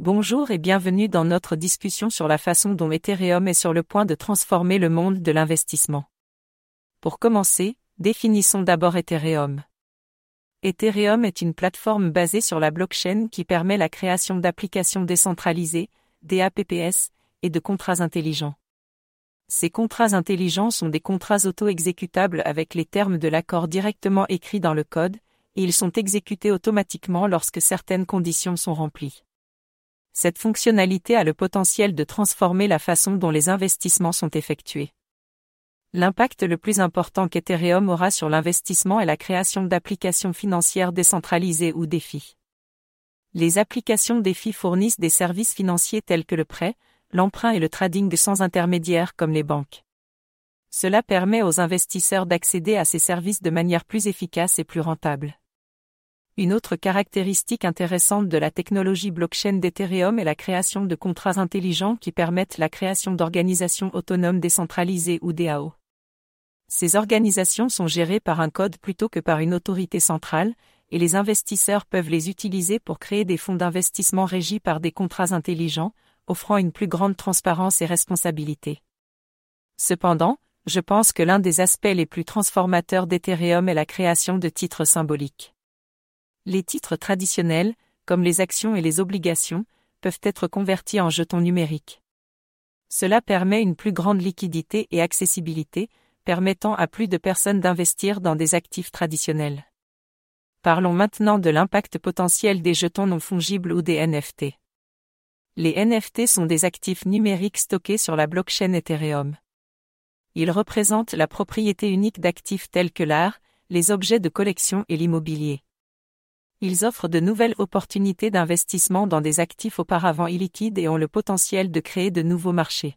Bonjour et bienvenue dans notre discussion sur la façon dont Ethereum est sur le point de transformer le monde de l'investissement. Pour commencer, définissons d'abord Ethereum. Ethereum est une plateforme basée sur la blockchain qui permet la création d'applications décentralisées, DAPPS, et de contrats intelligents. Ces contrats intelligents sont des contrats auto-exécutables avec les termes de l'accord directement écrits dans le code, et ils sont exécutés automatiquement lorsque certaines conditions sont remplies. Cette fonctionnalité a le potentiel de transformer la façon dont les investissements sont effectués. L'impact le plus important qu'Ethereum aura sur l'investissement est la création d'applications financières décentralisées ou défis. Les applications défis fournissent des services financiers tels que le prêt, l'emprunt et le trading sans intermédiaire comme les banques. Cela permet aux investisseurs d'accéder à ces services de manière plus efficace et plus rentable. Une autre caractéristique intéressante de la technologie blockchain d'Ethereum est la création de contrats intelligents qui permettent la création d'organisations autonomes décentralisées ou DAO. Ces organisations sont gérées par un code plutôt que par une autorité centrale, et les investisseurs peuvent les utiliser pour créer des fonds d'investissement régis par des contrats intelligents, offrant une plus grande transparence et responsabilité. Cependant, je pense que l'un des aspects les plus transformateurs d'Ethereum est la création de titres symboliques. Les titres traditionnels, comme les actions et les obligations, peuvent être convertis en jetons numériques. Cela permet une plus grande liquidité et accessibilité, permettant à plus de personnes d'investir dans des actifs traditionnels. Parlons maintenant de l'impact potentiel des jetons non fongibles ou des NFT. Les NFT sont des actifs numériques stockés sur la blockchain Ethereum. Ils représentent la propriété unique d'actifs tels que l'art, les objets de collection et l'immobilier ils offrent de nouvelles opportunités d'investissement dans des actifs auparavant illiquides et ont le potentiel de créer de nouveaux marchés.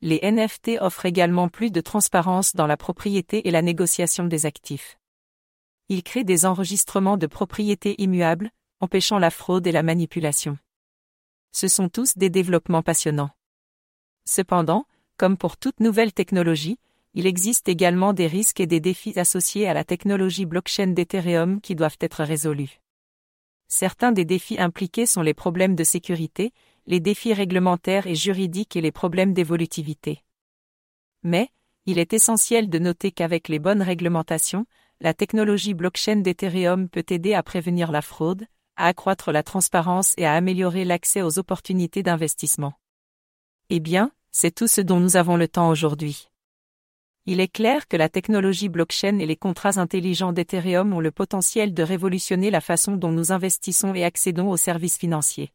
Les NFT offrent également plus de transparence dans la propriété et la négociation des actifs. Ils créent des enregistrements de propriétés immuables, empêchant la fraude et la manipulation. Ce sont tous des développements passionnants. Cependant, comme pour toute nouvelle technologie, il existe également des risques et des défis associés à la technologie blockchain d'Ethereum qui doivent être résolus. Certains des défis impliqués sont les problèmes de sécurité, les défis réglementaires et juridiques et les problèmes d'évolutivité. Mais, il est essentiel de noter qu'avec les bonnes réglementations, la technologie blockchain d'Ethereum peut aider à prévenir la fraude, à accroître la transparence et à améliorer l'accès aux opportunités d'investissement. Eh bien, c'est tout ce dont nous avons le temps aujourd'hui. Il est clair que la technologie blockchain et les contrats intelligents d'Ethereum ont le potentiel de révolutionner la façon dont nous investissons et accédons aux services financiers.